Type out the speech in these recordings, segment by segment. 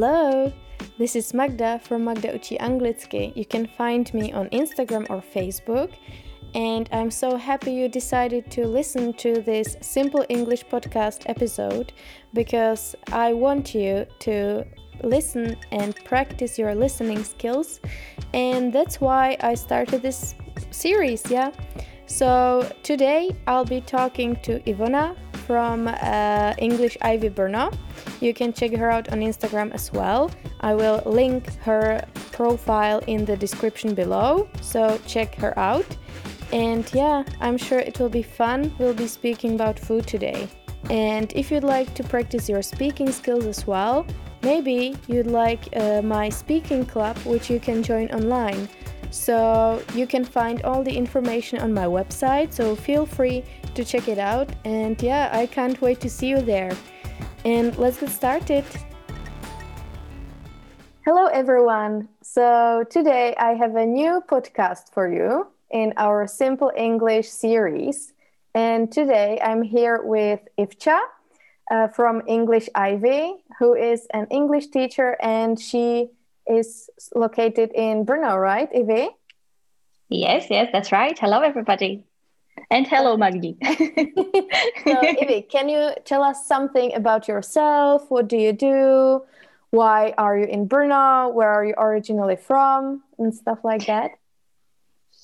Hello, this is Magda from Magda Uči Anglicky. You can find me on Instagram or Facebook. And I'm so happy you decided to listen to this Simple English podcast episode because I want you to listen and practice your listening skills. And that's why I started this series, yeah. So today I'll be talking to Ivona from uh, English Ivy Brno. You can check her out on Instagram as well. I will link her profile in the description below, so check her out. And yeah, I'm sure it will be fun. We'll be speaking about food today. And if you'd like to practice your speaking skills as well, maybe you'd like uh, my speaking club, which you can join online. So you can find all the information on my website, so feel free to check it out. And yeah, I can't wait to see you there. And let's get started. Hello, everyone. So today I have a new podcast for you in our Simple English series. And today I'm here with Ivcha uh, from English Ivy, who is an English teacher and she is located in Brno, right, Ivy? Yes, yes, that's right. Hello, everybody. And hello, uh, Magdi. so, Ivy, can you tell us something about yourself? What do you do? Why are you in Brno? Where are you originally from? And stuff like that.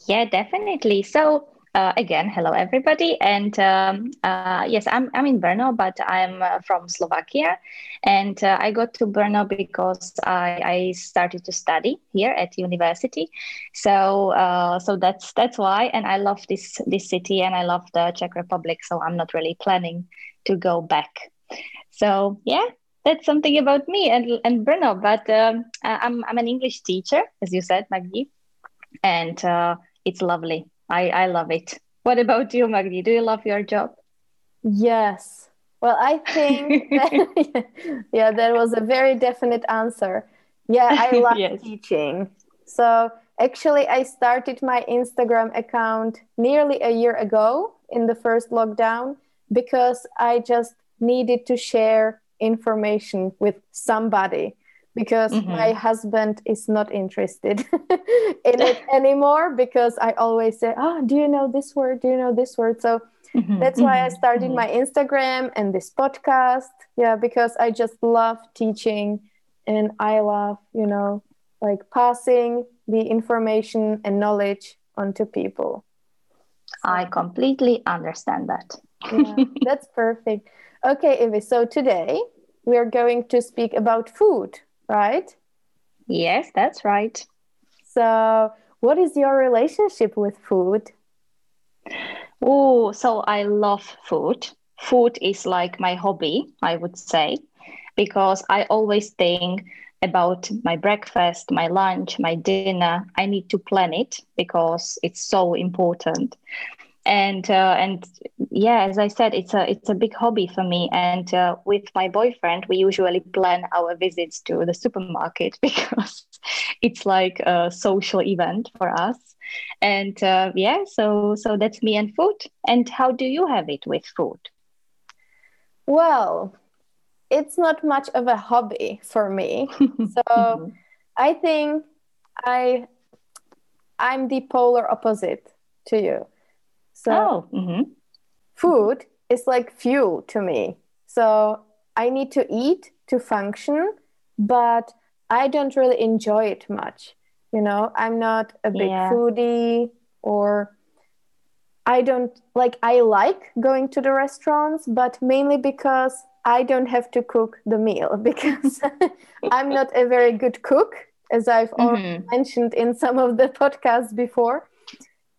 Yeah, definitely. So, uh, again, hello everybody, and um, uh, yes, I'm I'm in Brno, but I'm uh, from Slovakia, and uh, I got to Brno because I, I started to study here at university, so uh, so that's that's why, and I love this this city, and I love the Czech Republic, so I'm not really planning to go back. So yeah, that's something about me and and Brno, but um, I'm I'm an English teacher, as you said, Maggie, and uh, it's lovely. I, I love it. What about you, Magdi? Do you love your job? Yes. Well, I think, that, yeah, that was a very definite answer. Yeah, I love yes. teaching. So actually, I started my Instagram account nearly a year ago in the first lockdown because I just needed to share information with somebody because mm-hmm. my husband is not interested in it anymore because I always say, Oh, do you know this word? Do you know this word? So mm-hmm. that's why I mm-hmm. started mm-hmm. my Instagram and this podcast. Yeah, because I just love teaching and I love, you know, like passing the information and knowledge onto people. So, I completely understand that. yeah, that's perfect. Okay, Ivy. So today we are going to speak about food right? Yes, that's right. So, what is your relationship with food? Oh, so I love food. Food is like my hobby, I would say, because I always think about my breakfast, my lunch, my dinner. I need to plan it because it's so important and uh, and yeah as i said it's a it's a big hobby for me. And uh, with my boyfriend we usually plan our visits to the supermarket because it's like a social event for us. And uh, yeah so so that's me and food. And how do you have it with food? Well it's not much of a hobby for me. So mm-hmm. i think i i'm the polar opposite to you so oh, mm-hmm. food is like fuel to me. So I need to eat to function, but I don't really enjoy it much. You know, I'm not a big yeah. foodie or I don't like I like going to the restaurants, but mainly because I don't have to cook the meal because I'm not a very good cook, as I've mm-hmm. mentioned in some of the podcasts before.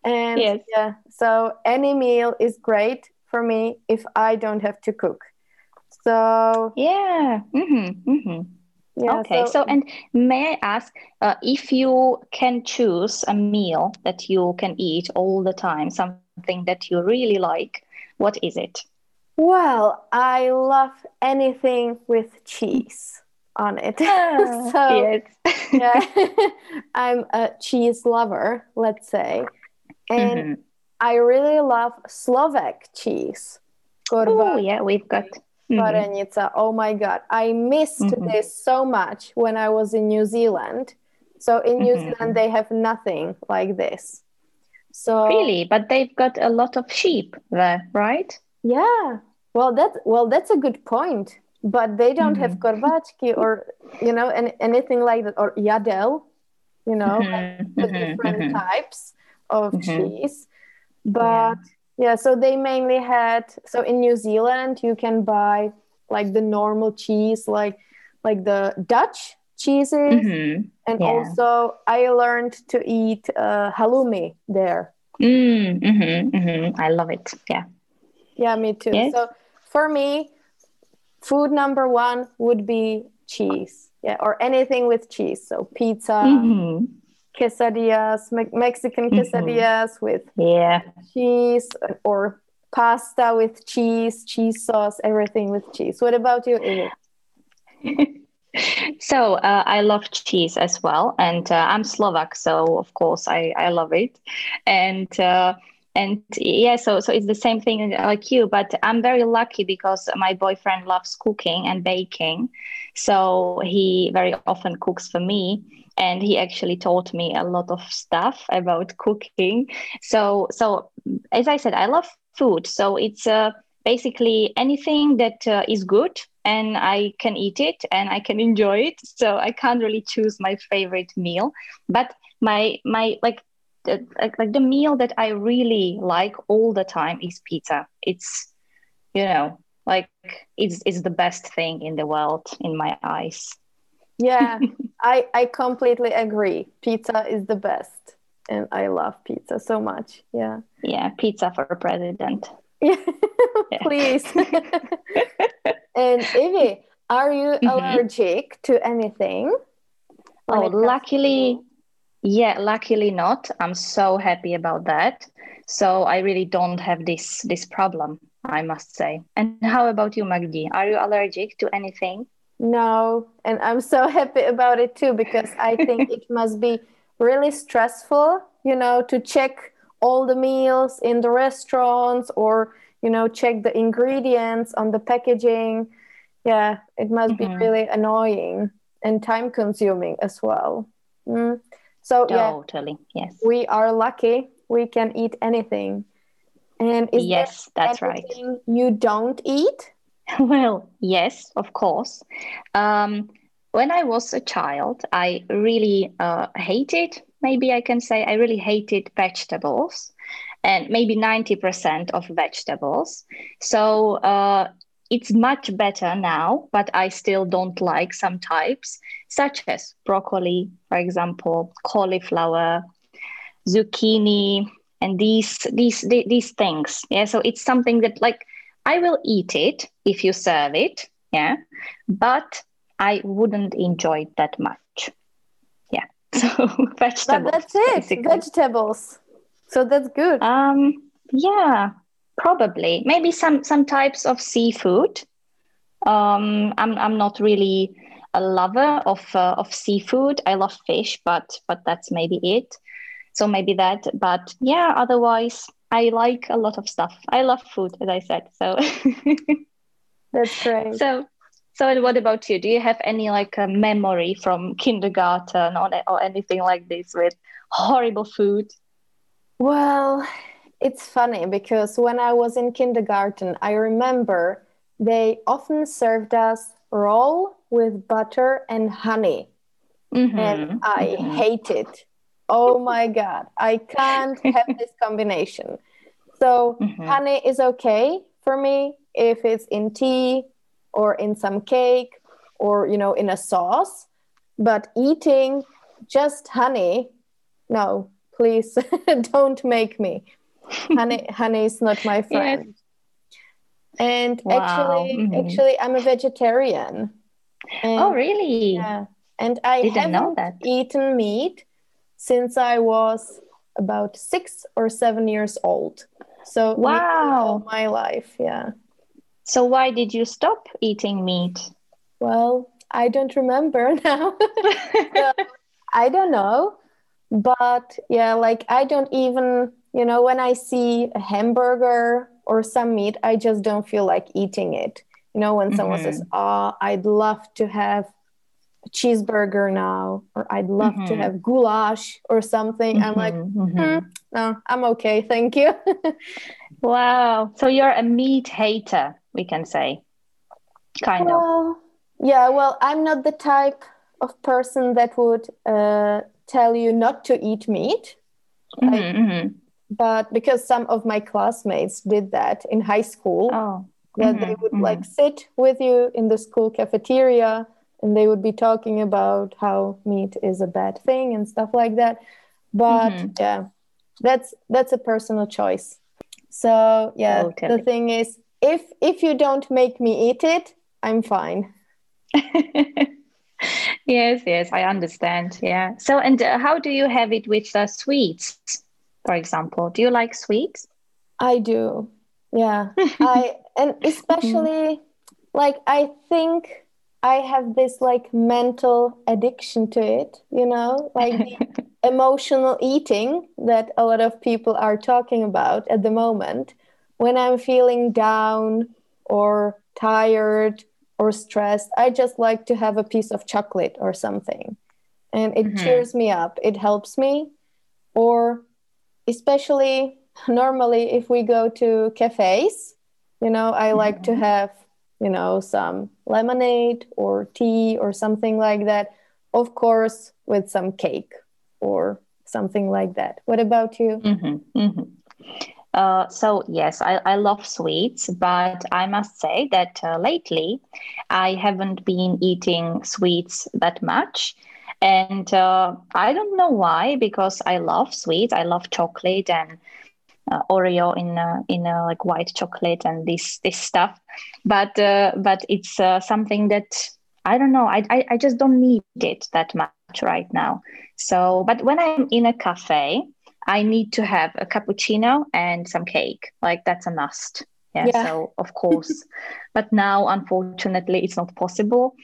And yes. yeah, so any meal is great for me if I don't have to cook. So yeah. Mm-hmm, mm-hmm. Yeah, okay. So, so, and may I ask uh, if you can choose a meal that you can eat all the time, something that you really like, what is it? Well, I love anything with cheese on it. Ah, so, yes. yeah, I'm a cheese lover, let's say and mm-hmm. I really love Slovak cheese. Oh yeah, we've got mm Oh my God. I missed mm-hmm. this so much when I was in New Zealand. So in New mm-hmm. Zealand, they have nothing like this. So really, but they've got a lot of sheep there, right? Yeah. Well, that well, that's a good point. But they don't mm-hmm. have korbáčiky or you know any, anything like that or yadel, you know, mm-hmm. the mm-hmm. different mm-hmm. types of cheese. But yeah yeah, so they mainly had so in New Zealand you can buy like the normal cheese, like like the Dutch cheeses, mm-hmm. and yeah. also I learned to eat uh, halloumi there. Mm, mm-hmm, mm-hmm. I love it. Yeah. Yeah, me too. Yes. So for me, food number one would be cheese. Yeah, or anything with cheese. So pizza, mm-hmm quesadillas, me- Mexican mm-hmm. quesadillas mm-hmm. with yeah cheese or pasta with cheese, cheese sauce, everything with cheese. What about you, so uh, I love cheese as well, and uh, I'm Slovak, so of course I I love it, and. Uh, and yeah so so it's the same thing like you but i'm very lucky because my boyfriend loves cooking and baking so he very often cooks for me and he actually taught me a lot of stuff about cooking. So so as i said i love food. So it's uh, basically anything that uh, is good and i can eat it and i can enjoy it. So i can't really choose my favorite meal. But my my like like, like the meal that i really like all the time is pizza. It's you know like it's, it's the best thing in the world in my eyes yeah i i completely agree. Pizza is the best and i love pizza so much. Yeah. Yeah pizza for president. Yeah please. And Evie, are you mm-hmm. allergic to anything? Oh luckily yeah luckily not. I'm so happy about that. So i really don't have this this problem i must say. And how about you magdi? Are you allergic to anything no, and I'm so happy about it too because I think it must be really stressful, you know, to check all the meals in the restaurants or, you know, check the ingredients on the packaging. Yeah, it must mm-hmm. be really annoying and time consuming as well. Mm. So, totally. Yeah, yes. We are lucky we can eat anything. And is yes, that's right. You don't eat? Well, yes, of course. Um, when I was a child, I really uh, hated, maybe I can say, I really hated vegetables and maybe 90% of vegetables. So uh, it's much better now, but I still don't like some types, such as broccoli, for example, cauliflower, zucchini, and these these these things. Yeah, so it's something that like I will eat it if you serve it, yeah, but I wouldn't enjoy it that much. Yeah. So vegetables. But that's it. Basically. Vegetables. So that's good. Um yeah, probably. Maybe some some types of seafood. Um I'm I'm not really a lover of uh, of seafood. I love fish, but but that's maybe it. So maybe that, but yeah, otherwise I like a lot of stuff. I love food, as I said. So that's great. So, so what about you? Do you have any like a memory from kindergarten or, or anything like this with horrible food? Well, it's funny because when I was in kindergarten, I remember they often served us roll with butter and honey. Mm-hmm. And I mm-hmm. hate it oh my god. I can't have this combination. So mm-hmm. honey is okay for me if it's in tea or in some cake or you know in a sauce but eating just honey no please don't make me. Honey honey is not my friend. And wow. actually mm-hmm. actually i'm a vegetarian. And, oh really? yeah. And i Didn't haven't eaten meat since I was about six or seven years old. So wow, my life, yeah. So why did you stop eating meat? Well, I don't remember now. so, I don't know, but yeah, like I don't even, you know, when I see a hamburger or some meat, I just don't feel like eating it. You know, when someone says, "Oh, I'd love to have a cheeseburger now," or "I'd love to have goulash" or something, I'm like, hmm, "No, I'm okay, thank you." wow. So you're a meat hater, we can say, kind well, of. Yeah. Well, I'm not the type of person that would uh, tell you not to eat meat. I, but because some of my classmates did that in high school. Oh that mm-hmm, they would mm-hmm. like sit with you in the school cafeteria and they would be talking about how meat is a bad thing and stuff like that. But mm-hmm. yeah that's that's a personal choice. So yeah the thing is if if you don't make me eat it i'm fine. Yes yes i understand yeah. So and uh, how do you have it with uh, sweets for example? Do you like sweets? I do yeah. I and especially like i think i have this like mental addiction to it you know like emotional eating that a lot of people are talking about at the moment when i'm feeling down or tired or stressed i just like to have a piece of chocolate or something and it mm-hmm. cheers me up it helps me or especially normally if we go to cafes you know i like to mm-hmm. have you know some lemonade or tea or something like that. Of course with some cake or something like that. What about you? Mm-hmm, mm-hmm. Uh, so yes I, I love sweets but i must say that uh, lately i haven't been eating sweets that much. And uh, i don't know why because i love sweets. I love chocolate and uh, Oreo in uh, in uh, like white chocolate and this this stuff, but uh, but it's uh, something that I don't know. I, I I just don't need it that much right now. So, but when I'm in a cafe, I need to have a cappuccino and some cake. Like that's a must yeah, yeah. so of course but now unfortunately it's not possible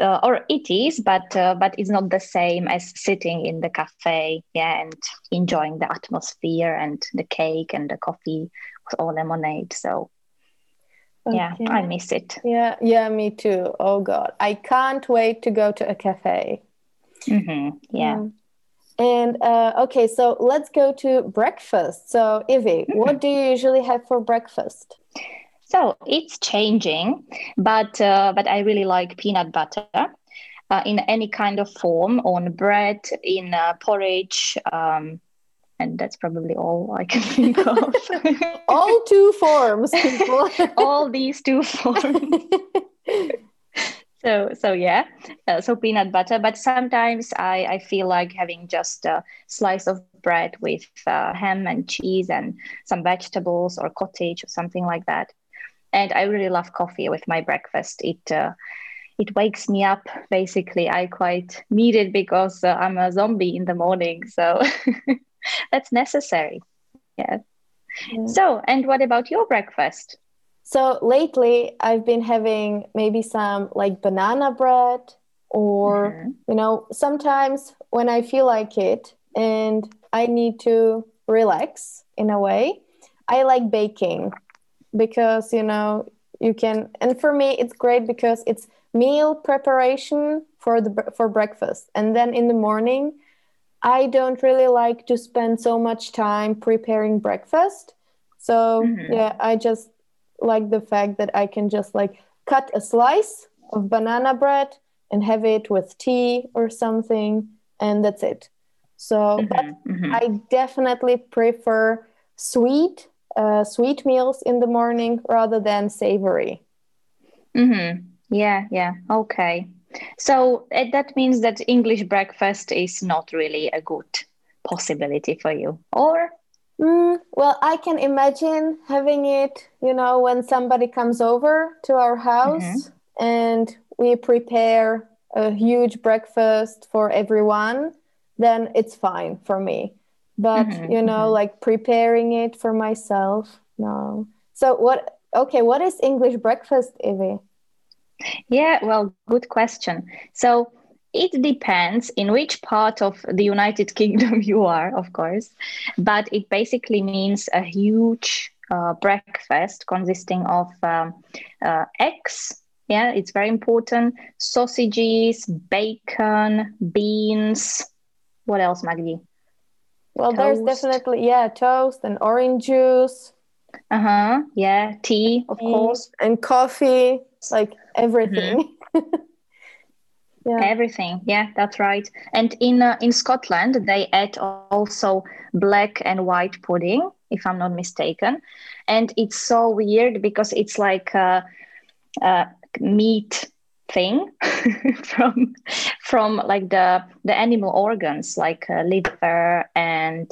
uh, or it is but uh, but it's not the same as sitting in the cafe yeah and enjoying the atmosphere and the cake and the coffee or lemonade so okay. yeah i miss it yeah yeah me too oh god i can't wait to go to a cafe mm-hmm. yeah mm. And uh, okay, so let's go to breakfast. So, Ivy, mm-hmm. what do you usually have for breakfast? So it's changing, but uh, but I really like peanut butter uh, in any kind of form on bread, in uh, porridge, um, and that's probably all I can think of. all two forms, people. all these two forms. so so yeah uh, so peanut butter but sometimes i i feel like having just a slice of bread with uh, ham and cheese and some vegetables or cottage or something like that. And i really love coffee with my breakfast. It uh, it wakes me up. Basically i quite need it because uh, i'm a zombie in the morning. So that's necessary. Yeah. yeah. So and what about your breakfast so lately, I've been having maybe some like banana bread, or, mm-hmm. you know, sometimes when I feel like it and I need to relax in a way, I like baking because, you know, you can, and for me, it's great because it's meal preparation for the for breakfast and then in the morning i don't really like to spend so much time preparing breakfast so mm-hmm. yeah i just like the fact that I can just like cut a slice of banana bread and have it with tea or something, and that's it. So, mm-hmm, but mm-hmm. I definitely prefer sweet, uh, sweet meals in the morning rather than savory. Mm-hmm. Yeah, yeah, okay. So uh, that means that English breakfast is not really a good possibility for you, or Mm, well, I can imagine having it, you know, when somebody comes over to our house mm-hmm. and we prepare a huge breakfast for everyone, then it's fine for me. But, mm-hmm. you know, mm-hmm. like preparing it for myself, no. So, what, okay, what is English breakfast, Ivy? Yeah, well, good question. So, it depends in which part of the United Kingdom you are, of course, but it basically means a huge uh, breakfast consisting of um, uh, eggs. Yeah, it's very important. Sausages, bacon, beans. What else, Maggie? Well, toast. there's definitely yeah, toast and orange juice. Uh huh. Yeah, tea, of tea course, and coffee. Like everything. Mm-hmm. yeah. Everything. Yeah, that's right. And in uh, in Scotland, they add also black and white pudding, if I'm not mistaken. And it's so weird because it's like a, a meat thing from from like the the animal organs like uh, liver and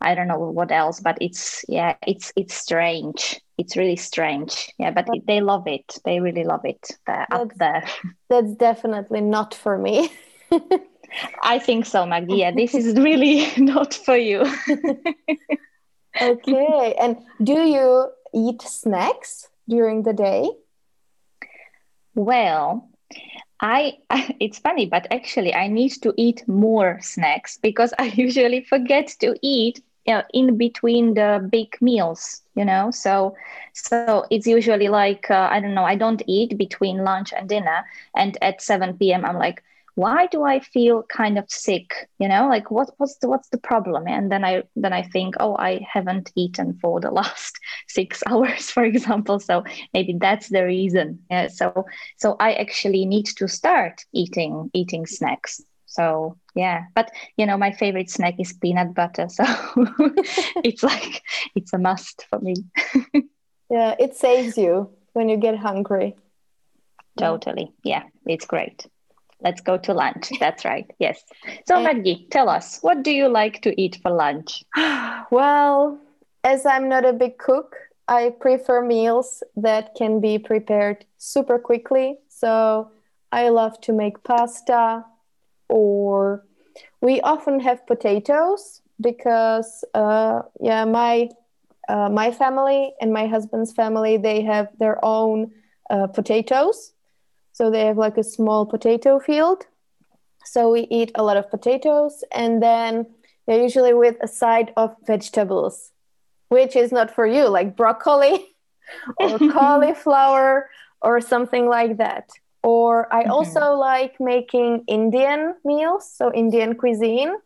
I don't know what else, but it's yeah, it's it's strange. It's really strange. Yeah, but it, they love it. They really love it. They're up there. That's definitely not for me. I think so, Maggie. Yeah, this is really not for you. okay. And do you eat snacks during the day? Well, I, it's funny, but actually I need to eat more snacks because I usually forget to eat you know, in between the big meals, you know. So so it's usually like uh, I don't know, I don't eat between lunch and dinner and at 7 p.m. I'm like why do I feel kind of sick? You know, like what what's the what's the problem? And then I then I think, oh, I haven't eaten for the last six hours, for example. So maybe that's the reason. Yeah, so so I actually need to start eating eating snacks. So yeah, but you know, my favorite snack is peanut butter. So it's like it's a must for me. yeah, it saves you when you get hungry. Totally. Yeah, it's great. Let's go to lunch. That's right. Yes. So, Maggie, tell us, what do you like to eat for lunch? well, as I'm not a big cook, I prefer meals that can be prepared super quickly. So, I love to make pasta, or we often have potatoes because, uh, yeah, my uh, my family and my husband's family they have their own uh, potatoes so they have like a small potato field. So we eat a lot of potatoes and then they're usually with a side of vegetables, which is not for you, like broccoli or cauliflower or something like that. Or I mm-hmm. also like making Indian meals, so Indian cuisine.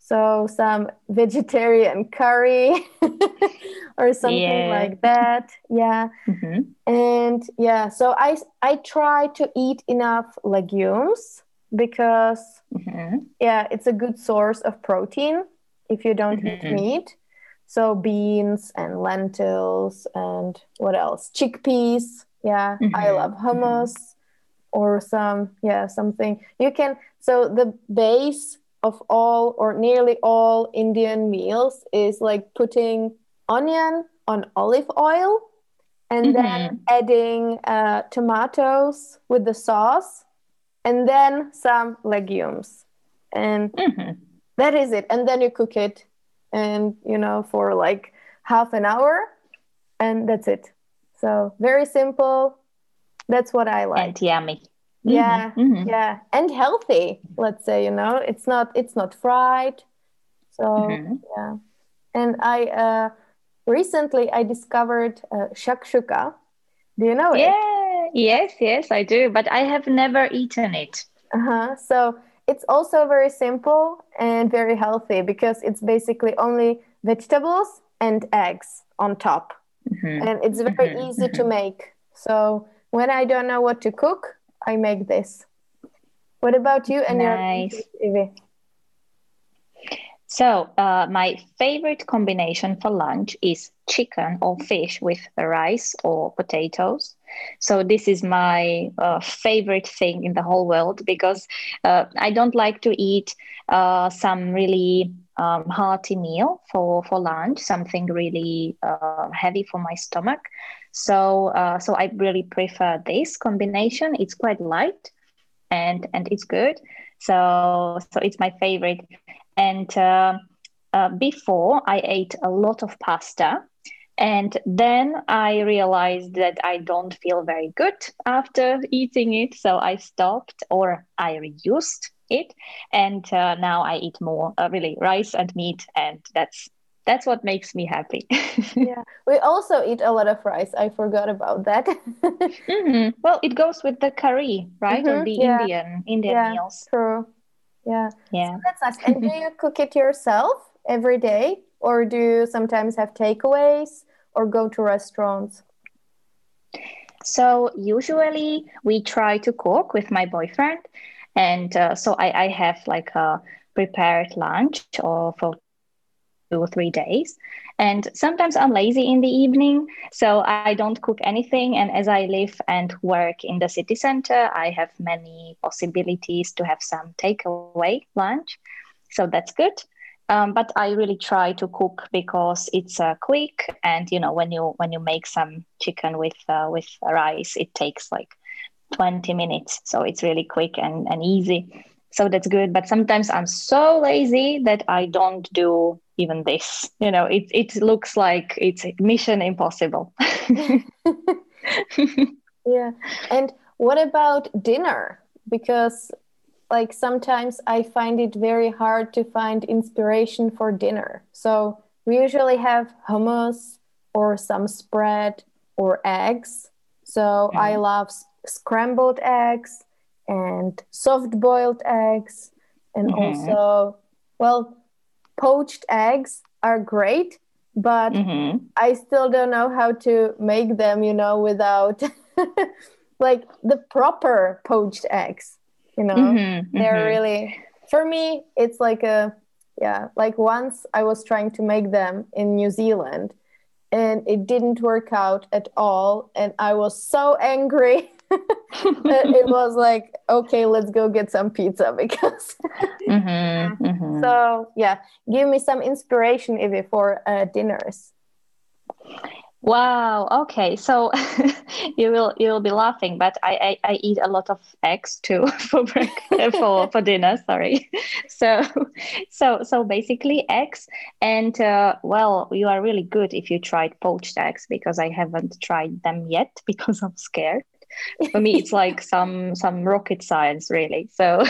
So some vegetarian curry or something yeah. like that. Yeah. Mm-hmm. And yeah, so I I try to eat enough legumes because mm-hmm. yeah, it's a good source of protein if you don't mm-hmm. eat meat. So beans and lentils and what else? Chickpeas. Yeah, I mm-hmm. love hummus or some yeah, something. You can so the base of all or nearly all Indian meals is like putting onion on olive oil and mm-hmm. then adding uh, tomatoes with the sauce and then some legumes and mm-hmm. that is it and then you cook it and you know for like half an hour and that's it so very simple that's what i like and yummy yeah mm-hmm, mm-hmm. yeah and healthy let's say you know it's not it's not fried so mm-hmm. yeah and i uh recently i discovered uh, shakshuka do you know it yeah yes yes i do but i have never eaten it uh-huh so it's also very simple and very healthy because it's basically only vegetables and eggs on top mm-hmm. and it's very mm-hmm. easy to mm-hmm. make so when i don't know what to cook I make this. What about you and nice. your So, uh, my favorite combination for lunch is chicken or fish with rice or potatoes. So, this is my uh, favorite thing in the whole world because uh, I don't like to eat uh, some really um, hearty meal for, for lunch, something really uh, heavy for my stomach. So uh, so I really prefer this combination. It's quite light and and it's good. So so it's my favorite. And uh, before I ate a lot of pasta. And then I realized that I don't feel very good after eating it. So I stopped or I reduced it. And uh, now I eat more uh, really rice and meat. And that's that's what makes me happy. yeah, we also eat a lot of rice. I forgot about that. mm-hmm. Well, it goes with the curry, right? Mm-hmm. Or the yeah. Indian Indian yeah, meals. True. Yeah. Yeah. So that's nice. And do you cook it yourself every day, or do you sometimes have takeaways or go to restaurants? So usually we try to cook with my boyfriend, and uh, so I, I have like a prepared lunch or for two or three days. And sometimes I'm lazy in the evening, so I don't cook anything. And as I live and work in the city center, I have many possibilities to have some takeaway lunch. So that's good. Um, but I really try to cook because it's uh, quick, and you know when you when you make some chicken with uh, with rice, it takes like 20 minutes, so it's really quick and, and easy. So that's good. But sometimes I'm so lazy that I don't do even this. You know it, it looks like it's mission impossible. Yeah. And what about dinner? Because like sometimes i find it very hard to find inspiration for dinner so we usually have hummus or some spread or eggs so mm. i love scrambled eggs and soft boiled eggs and mm-hmm. also well poached eggs are great, but mm-hmm. I still don't know how to make them, you know, without like the proper poached eggs. You know, mm-hmm, they're mm-hmm. really, for me, it's like a, yeah, like once I was trying to make them in New Zealand and it didn't work out at all. And I was so angry. it was like okay let's go get some pizza because mm-hmm, mm-hmm. so yeah give me some inspiration Evie for uh, dinners wow okay so you will you will be laughing but I, I, I eat a lot of eggs too for breakfast for for dinner sorry. So so so basically eggs and uh, well you are really good if you tried poached eggs because i haven't tried them yet because i'm scared. For me it's like some some rocket science really. So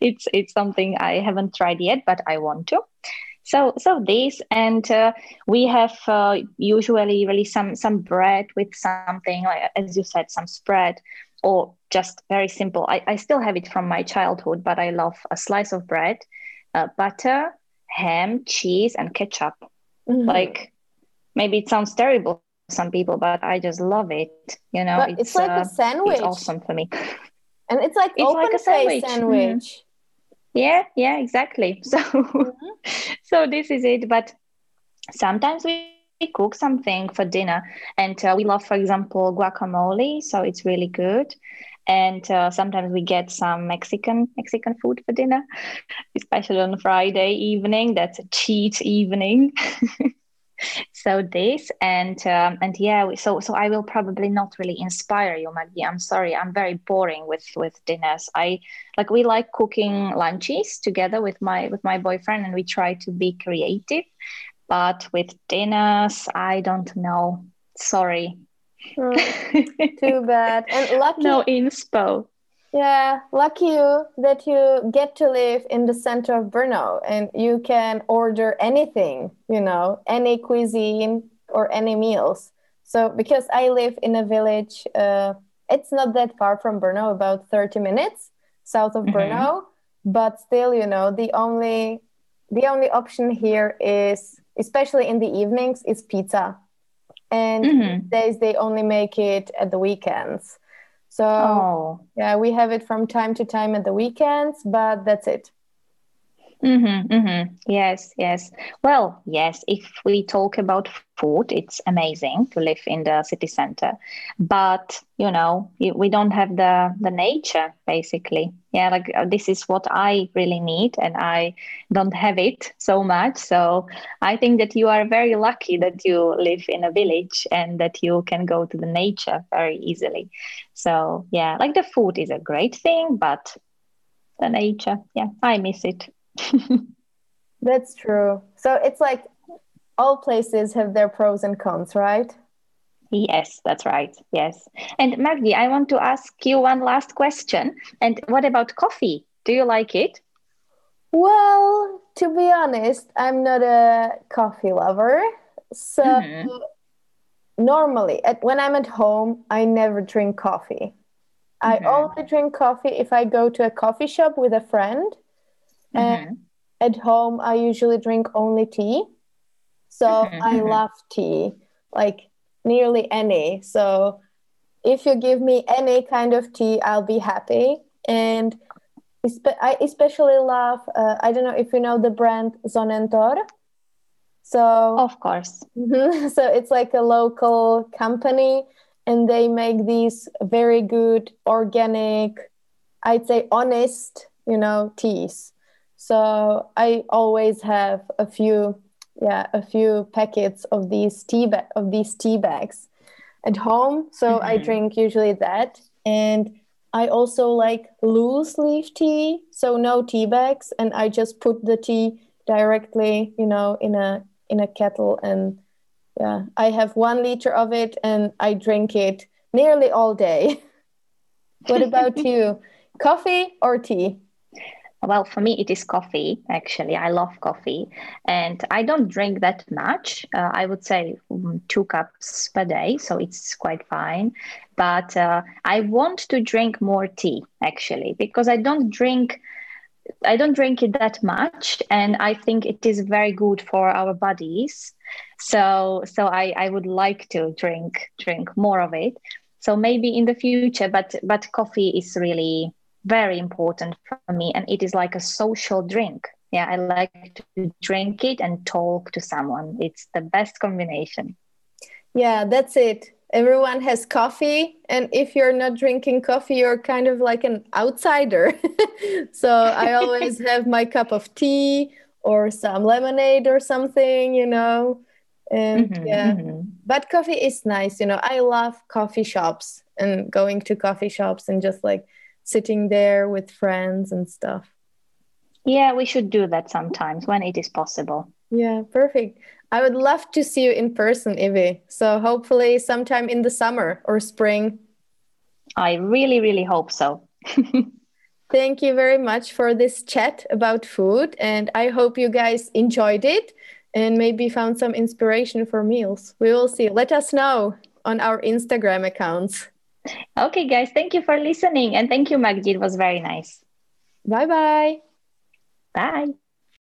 it's it's something i haven't tried yet but i want to so so this and uh, we have uh, usually really some some bread with something like as you said some spread or just very simple i, I still have it from my childhood but i love a slice of bread uh, butter ham cheese and ketchup mm-hmm. like maybe it sounds terrible to some people, but I just love it. You know, it's, it's, like uh, a sandwich. It's awesome for me. And it's like it's open like a sandwich. sandwich. Mm-hmm. Yeah, yeah, exactly. So, mm-hmm. so this is it. But sometimes we cook something for dinner, and uh, we love, for example, guacamole. So it's really good. And uh, sometimes we get some Mexican Mexican food for dinner, especially on Friday evening. That's a cheat evening. so this and um, and yeah so so i will probably not really inspire you maggie. I'm sorry. I'm very boring with with dinners. I like we like cooking lunches together with my with my boyfriend and we try to be creative. But with dinners i don't know. Sorry. Mm, too bad. And lucky no inspo yeah, lucky you that you get to live in the center of Brno and you can order anything, you know, any cuisine or any meals. So, because I live in a village, uh, it's not that far from Brno, about 30 minutes south of mm-hmm. Brno, but still, you know, the only the only option here is especially in the evenings is pizza. And mm-hmm. days they only make it at the weekends. So oh. yeah, we have it from time to time at the weekends, but that's it. Mm-hmm, mm-hmm. Yes, yes. Well, yes, if we talk about food, it's amazing to live in the city center. But, you know, we don't have the, the nature, basically. Yeah, like uh, this is what I really need, and I don't have it so much. So I think that you are very lucky that you live in a village and that you can go to the nature very easily. So, yeah, like the food is a great thing, but the nature, yeah, I miss it. That's true. So it's like all places have their pros and cons, right? Yes, that's right. Yes. And Maggie, I want to ask you one last question. And what about coffee? Do you like it? Well, to be honest, I'm not a coffee lover. So mm-hmm. normally, at, when I'm at home, I never drink coffee. Mm-hmm. I only drink coffee if I go to a coffee shop with a friend. Mm-hmm. And at home, I usually drink only tea. So mm-hmm. I mm-hmm. love tea, like nearly any. So if you give me any kind of tea, I'll be happy. And I especially love, uh, I don't know if you know the brand Sonnentor. So, of course. Mm-hmm. So, it's like a local company and they make these very good organic, I'd say honest, you know, teas. So, I always have a few yeah a few packets of these tea ba- of these tea bags at home so mm-hmm. i drink usually that and I also like loose leaf tea, so no tea bags, and I just put the tea directly, you know, in a in a kettle, and yeah, I have one liter of it, and I drink it nearly all day. what about you? Coffee or tea? Well, for me, it is coffee, actually. I love coffee. And I don't drink that much. Uh, I would say um, two cups per day. So it's quite fine. But uh, I want to drink more tea, actually, because I don't drink. I don't drink it that much, and I think it is very good for our bodies. So, so I, I would like to drink drink more of it. So maybe in the future, but but coffee is really very important for me and it is like a social drink. Yeah i like to drink it and talk to someone. It's the best combination. Yeah that's it. Everyone has coffee and if you're not drinking coffee you're kind of like an outsider. So i always have my cup of tea or some lemonade or something you know? And mm-hmm, yeah mm-hmm. but coffee is nice you know? I love coffee shops and going to coffee shops and just like sitting there with friends and stuff. Yeah, we should do that sometimes when it is possible. Yeah, perfect. I would love to see you in person, Ivy. So hopefully sometime in the summer or spring. I really, really hope so. Thank you very much for this chat about food. And I hope you guys enjoyed it and maybe found some inspiration for meals. We will see. Let us know on our Instagram accounts. Okay, guys, thank you for listening. And thank you, Magdi. It was very nice. Bye-bye. Bye.